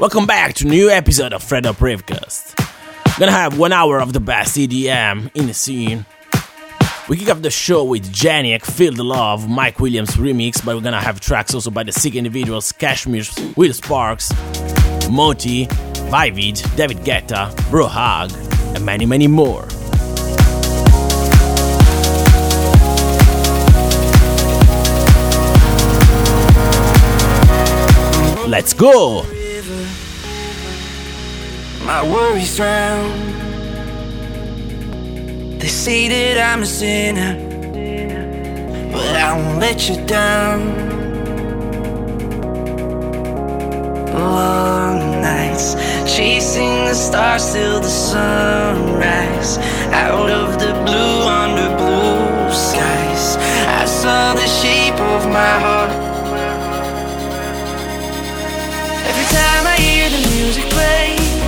Welcome back to new episode of Fred Up. Gonna have one hour of the best EDM in the scene. We kick off the show with Janiak, Feel the Love, Mike Williams remix, but we're gonna have tracks also by the Sick Individuals, KSHMR, Will Sparks, Moti, Vivid, David Guetta, Brohug, and many, many more. Let's go! My worries drown. They say that I'm a sinner, but I won't let you down. Long nights chasing the stars till the sunrise. Out of the blue, under blue skies, I saw the shape of my heart. Every time I hear the music play,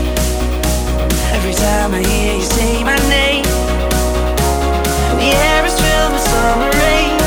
every time I hear you say my name, the air is filled with summer rain.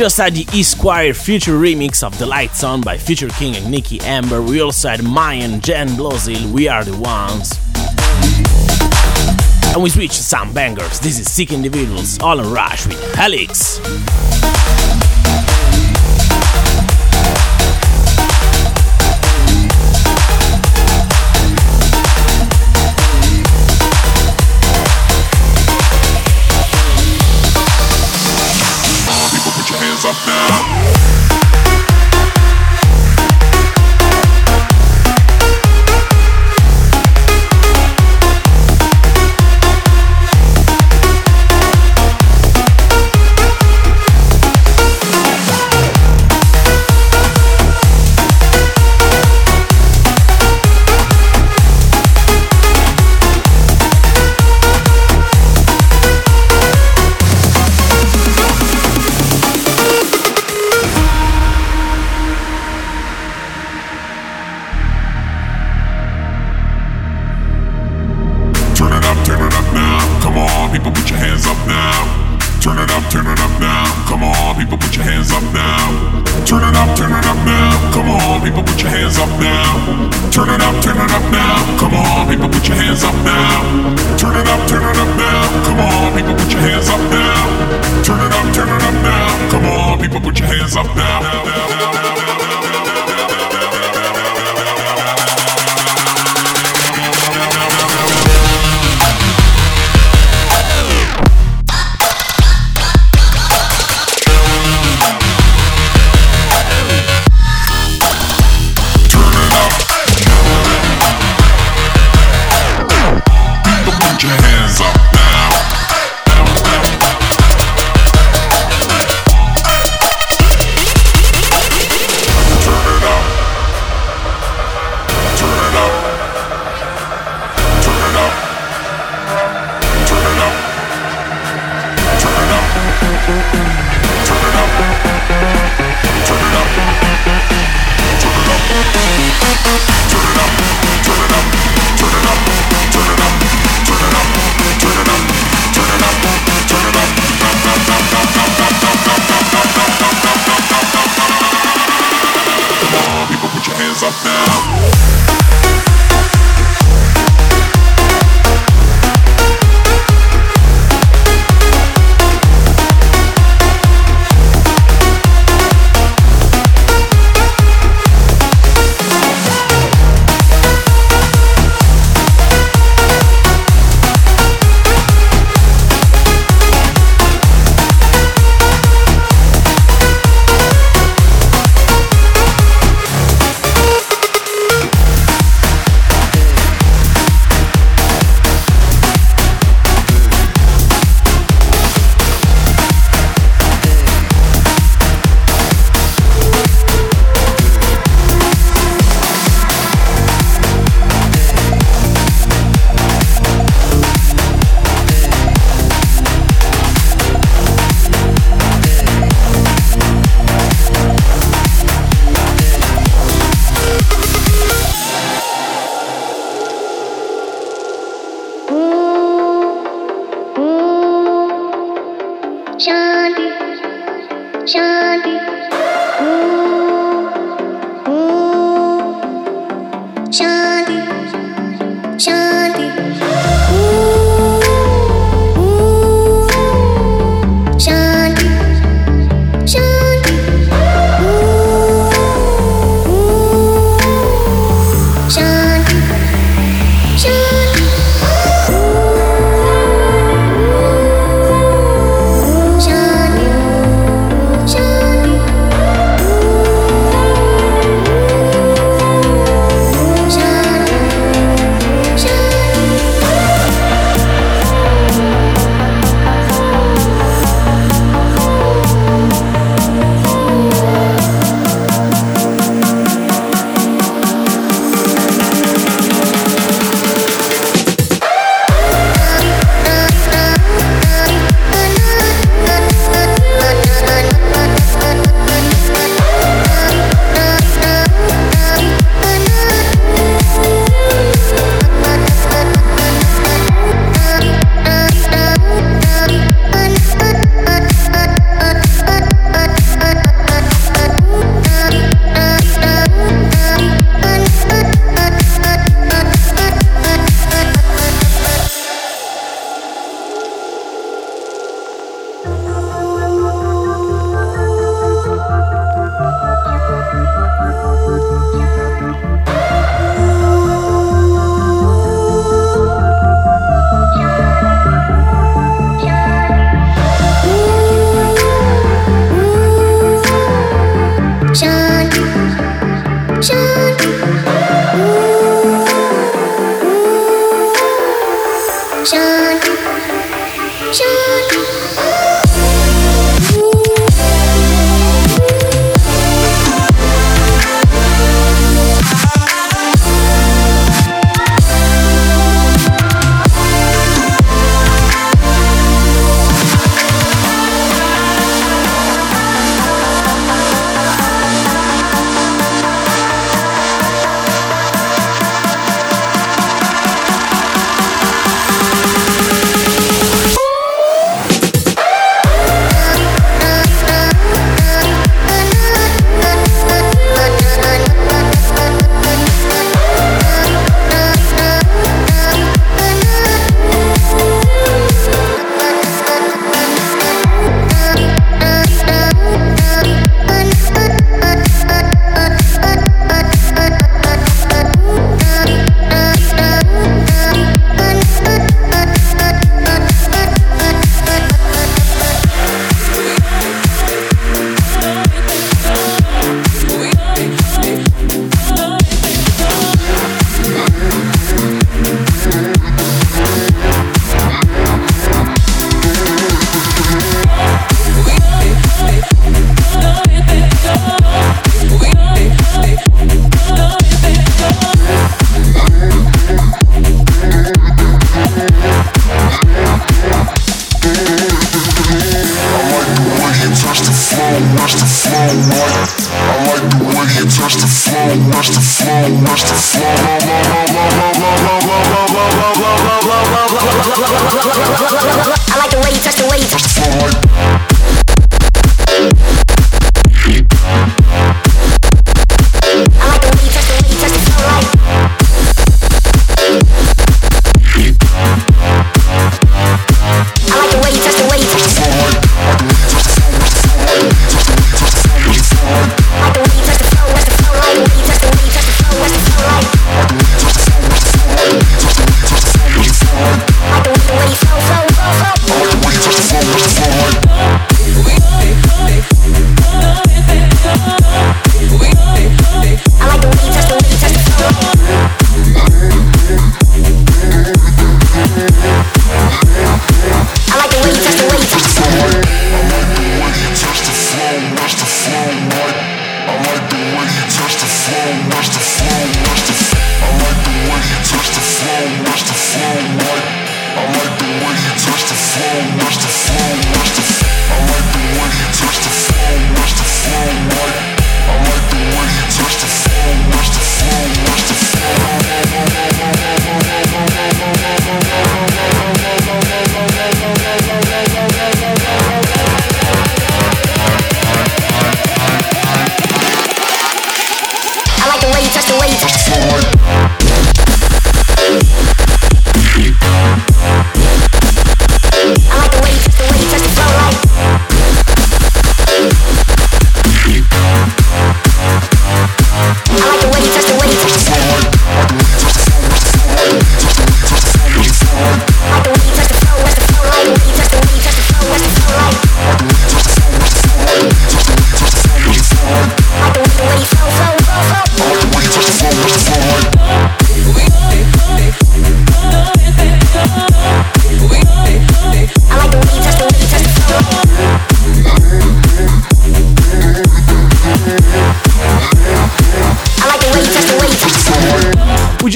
just had the Esquire Future feature remix of The Lights On by Future King and Nikki Amber. We also had Mayan, Jen Blozil, We Are the Ones. And we switch some bangers. This is Sick Individuals, all in rush with Helix. put your hands up now.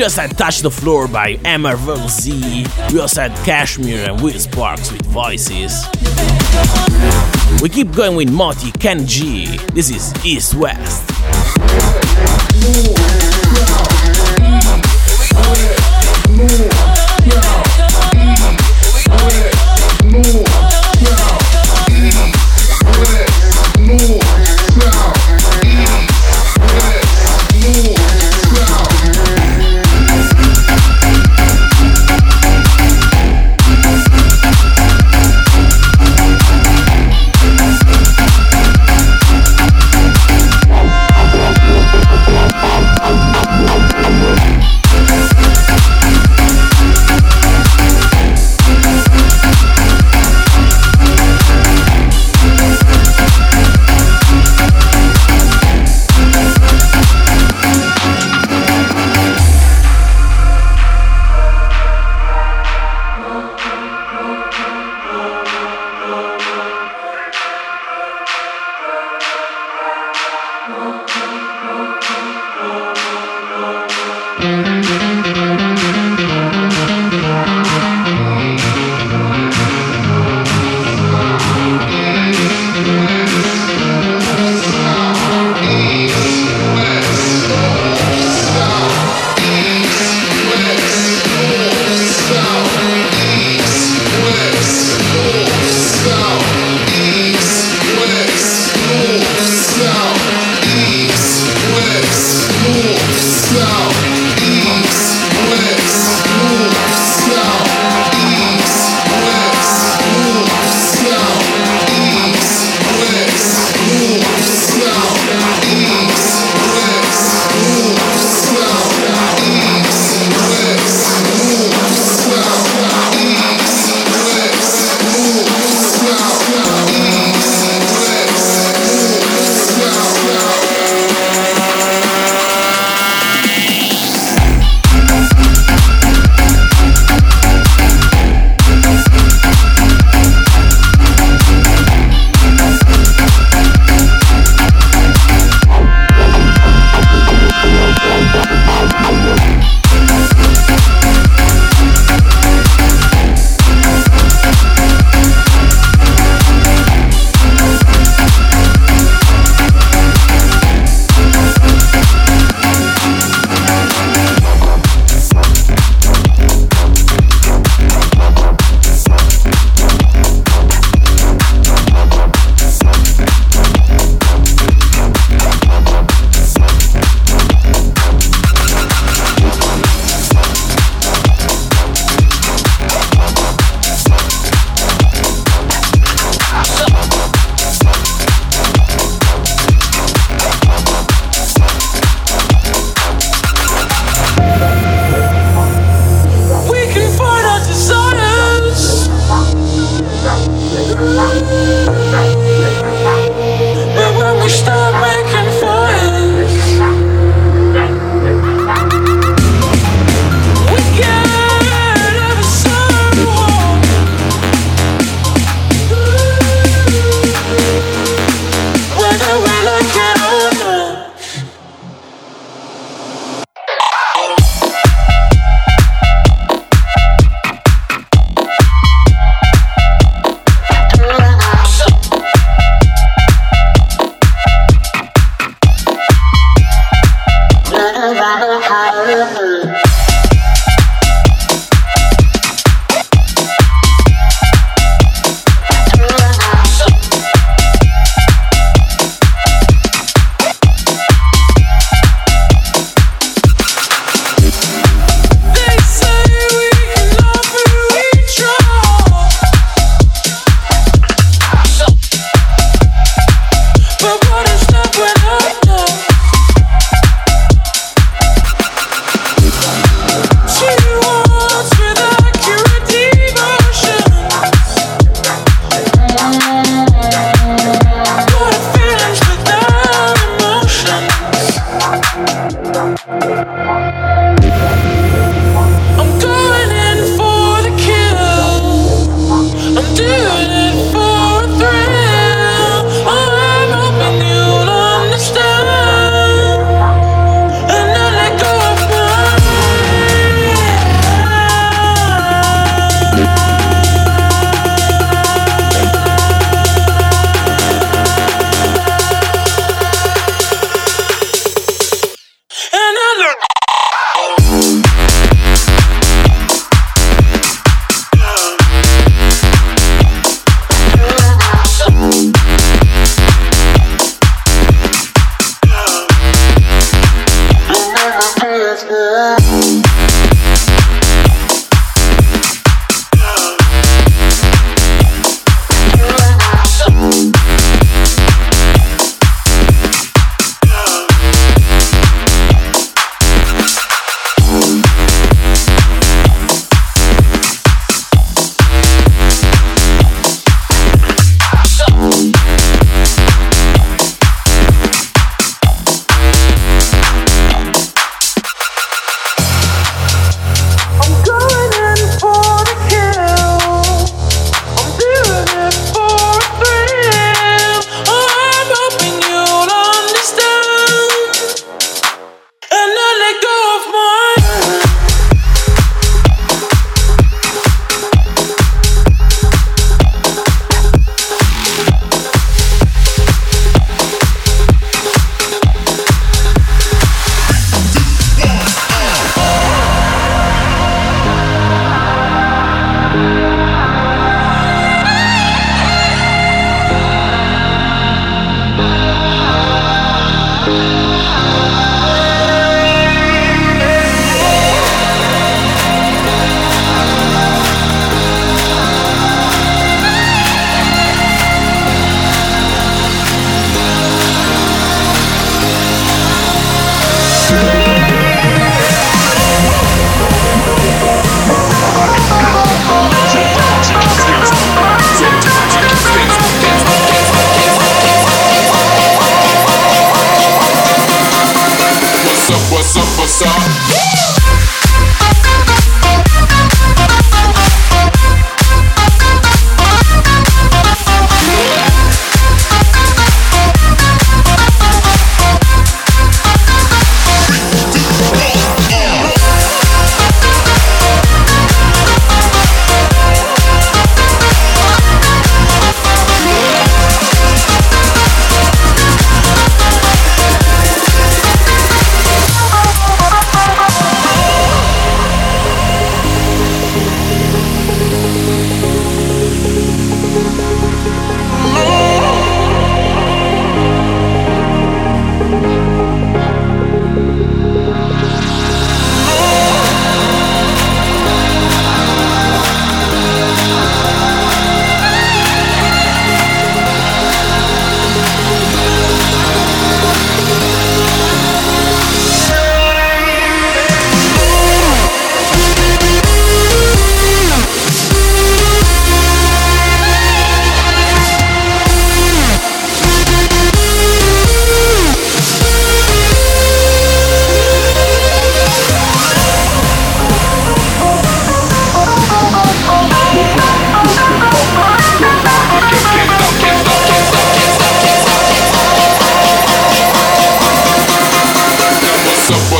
Just had Touch the Floor by Emerald Z. We also had KSHMR and Will Sparks with Voices. We keep going with Moti Ken G. This is East West. Oh.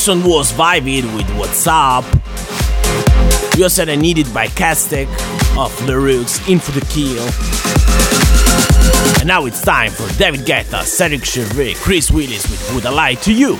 This one was vibing with What's Up. You also had Needed by Castek of The Rooks, In for the Kill. And now it's time for David Guetta, Cedric Gervais, Chris Willis with Would I Lie to You.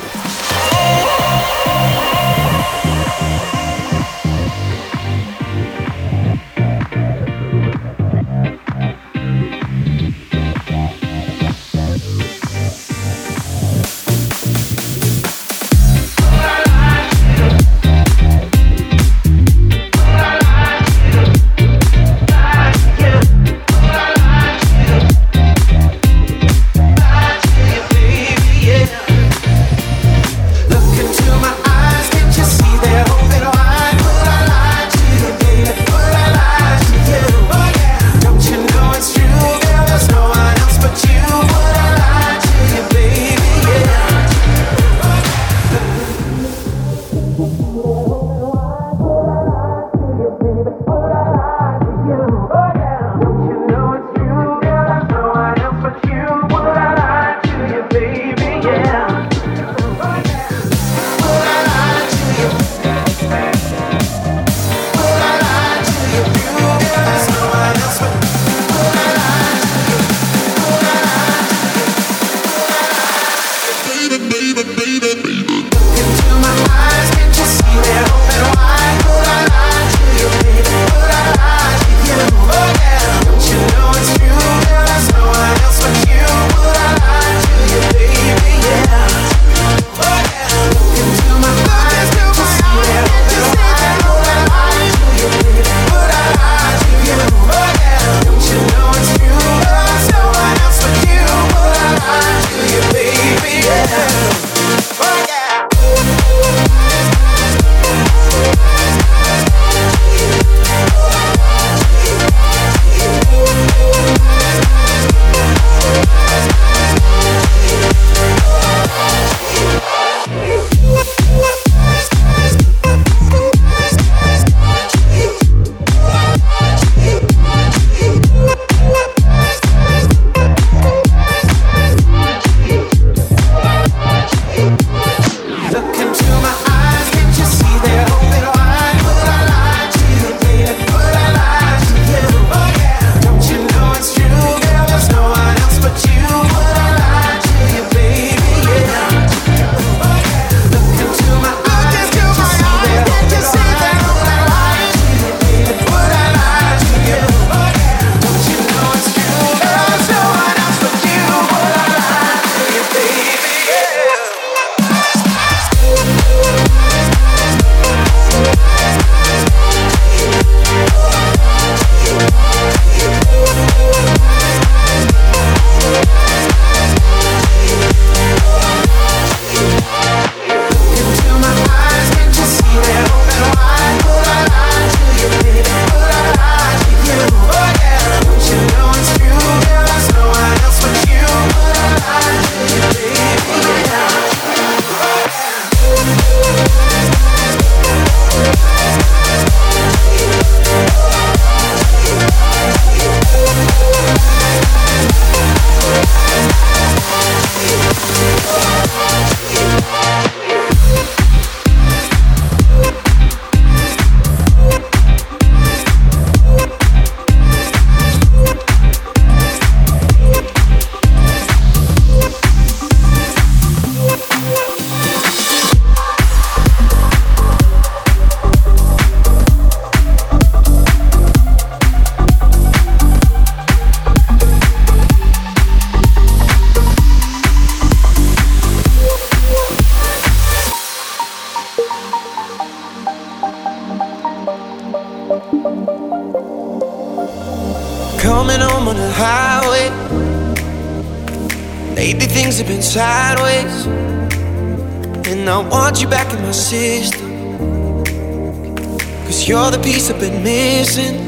I've been missing.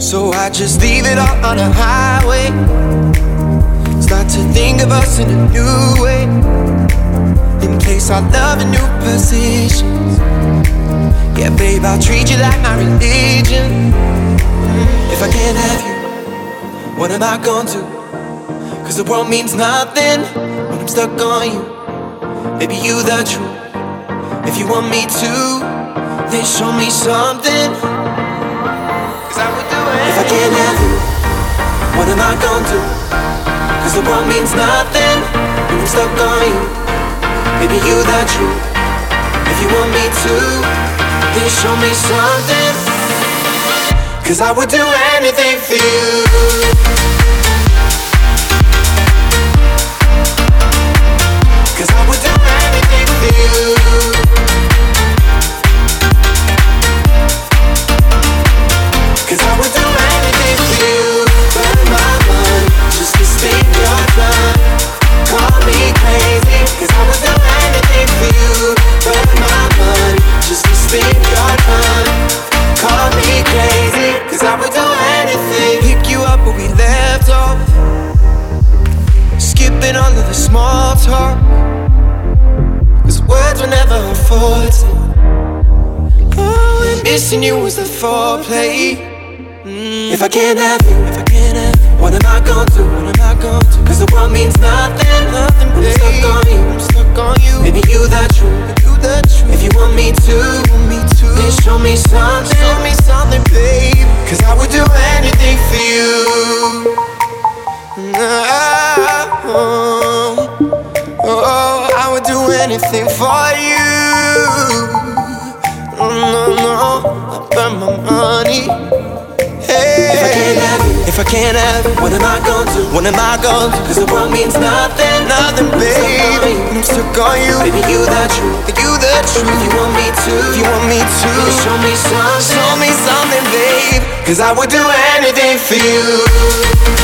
So I just leave it all on the highway. Start to think of us in a new way. In place our love in new positions. Yeah, babe, I'll treat you like my religion. Mm, if I can't have you, what am I gonna do? Cause the world means nothing when I'm stuck on you. Maybe you the truth. If you want me to, then show me something. Cause I would do it. If I can't have you, what am I gonna do? Cause the world means nothing when I'm stuck on you. Maybe you the truth. If you want me to, then show me something. Cause I would do anything for you. Missing you was the foreplay. Mm. If I can't have you, if I can't have you, what am I gonna do? What am I gonna do? Cause the world means nothing, nothing. I'm stuck on you, I'm stuck on you. Maybe you the truth, you the truth. If you want me to, want me to, then show me something, show me something, babe. Cause I would do anything for you. Oh, oh, I would do anything for you if I can't have it, what am I gonna do? What am I gonna do? Cause the world means nothing, nothing, baby. I'm stuck on you, baby. You the truth, you the truth. If you want me to, if you want me to, show me something, show me something, babe. Cause I would do anything for you.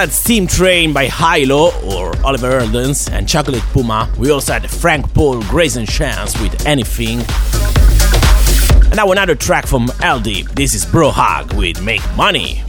Had Steam Train by Hi-Lo or Oliver Heldens and Chocolate Puma. We also had Frank Paul, Greyson Chance with Anything. And now another track from LD. This is Brohug with Make Money.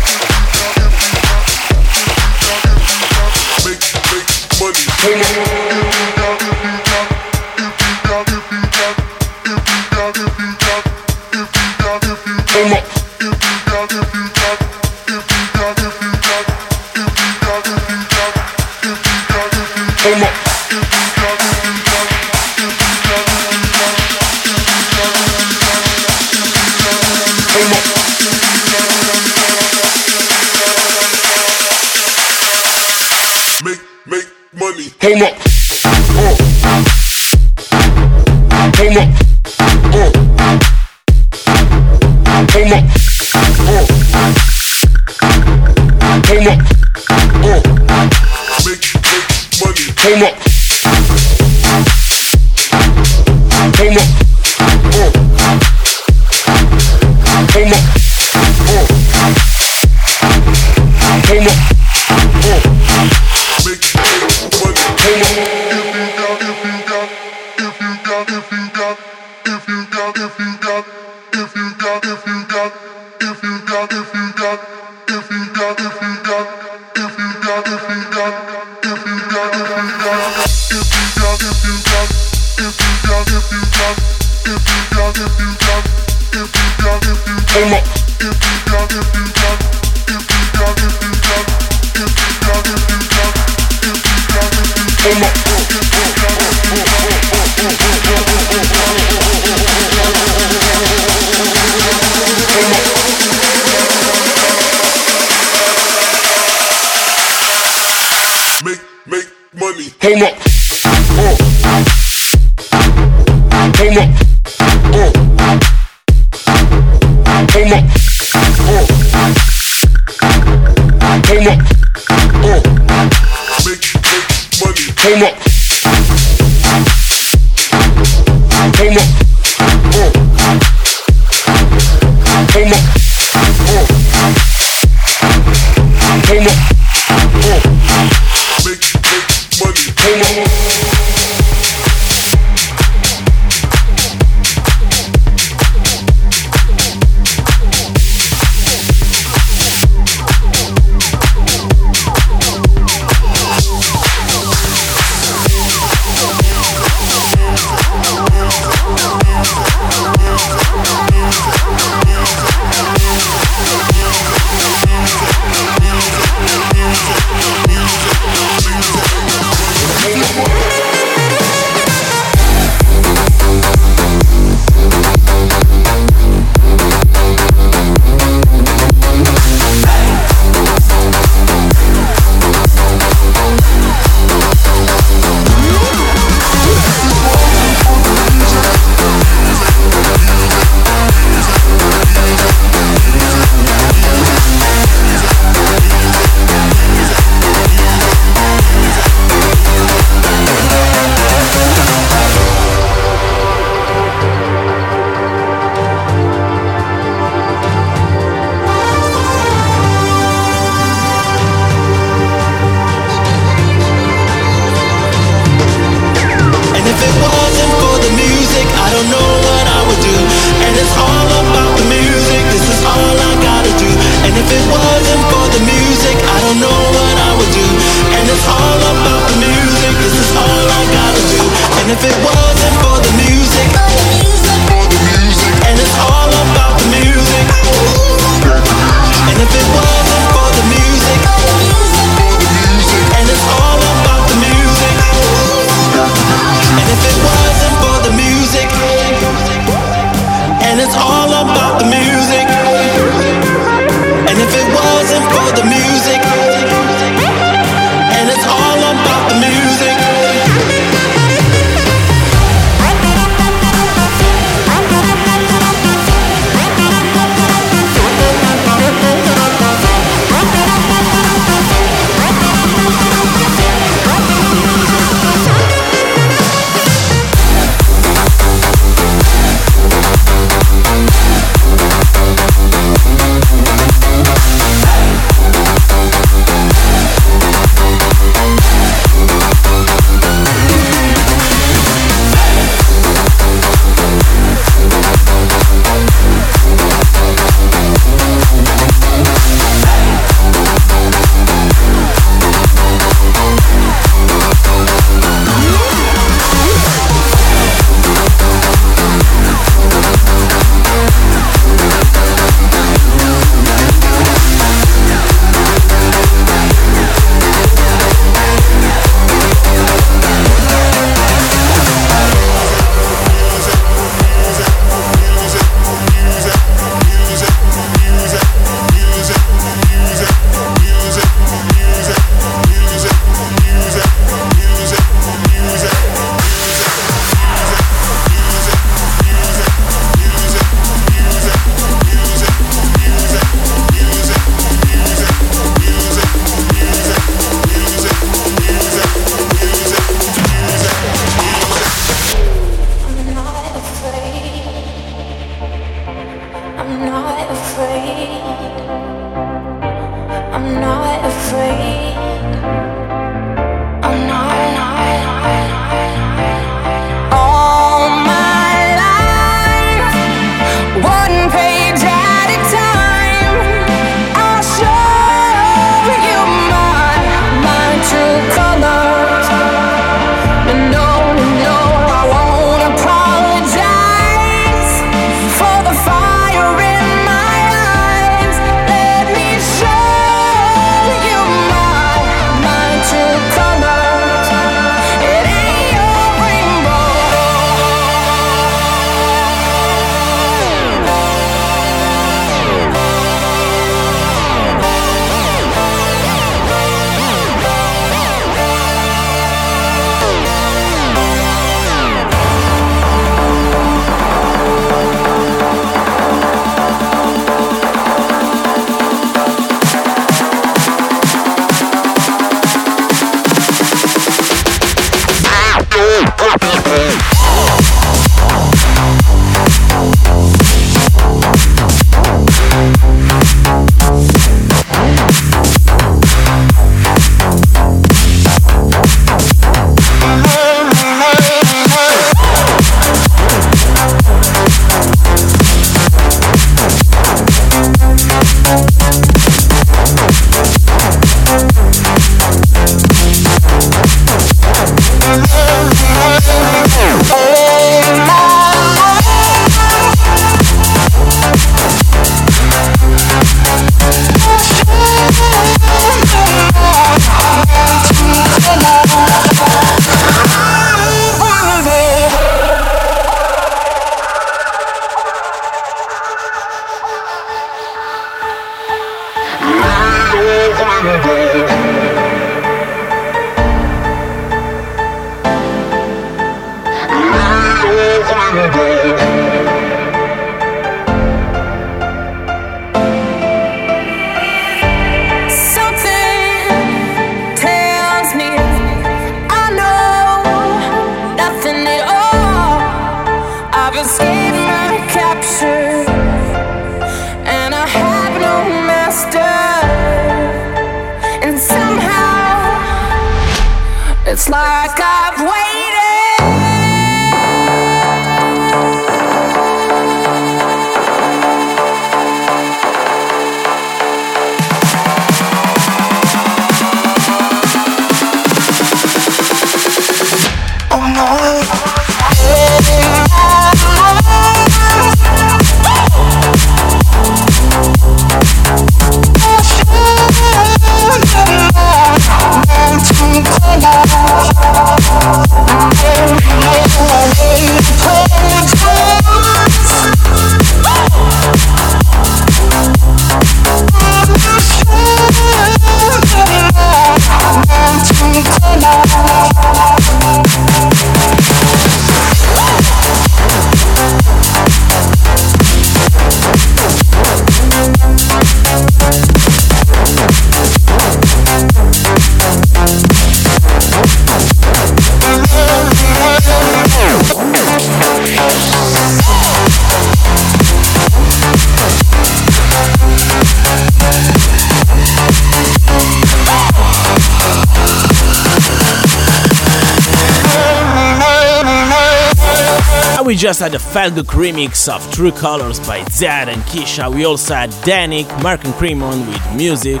We just had a Felguk remix of True Colors by Zedd and Kesha. We also had Dannic, Merk and Kremont with music.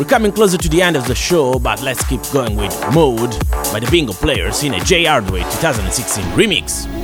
We're coming closer to the end of the show, but let's keep going with Mode by the Bingo Players in a Jay Hardway 2016 remix.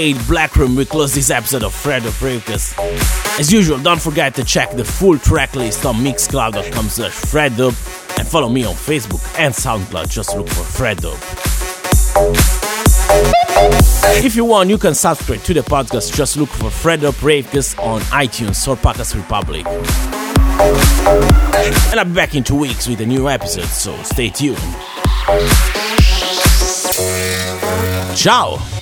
The Black Room, we close this episode of Fred of Ravecast. As usual, don't forget to check the full track list on mixcloud.com slash freddub and follow me on Facebook and SoundCloud. Just look for Freddub. If you want, you can subscribe to the podcast. Just look for Fred Up Ravecast on iTunes or Podcast Republic. And I'll be back in two weeks with a new episode, so stay tuned. Ciao!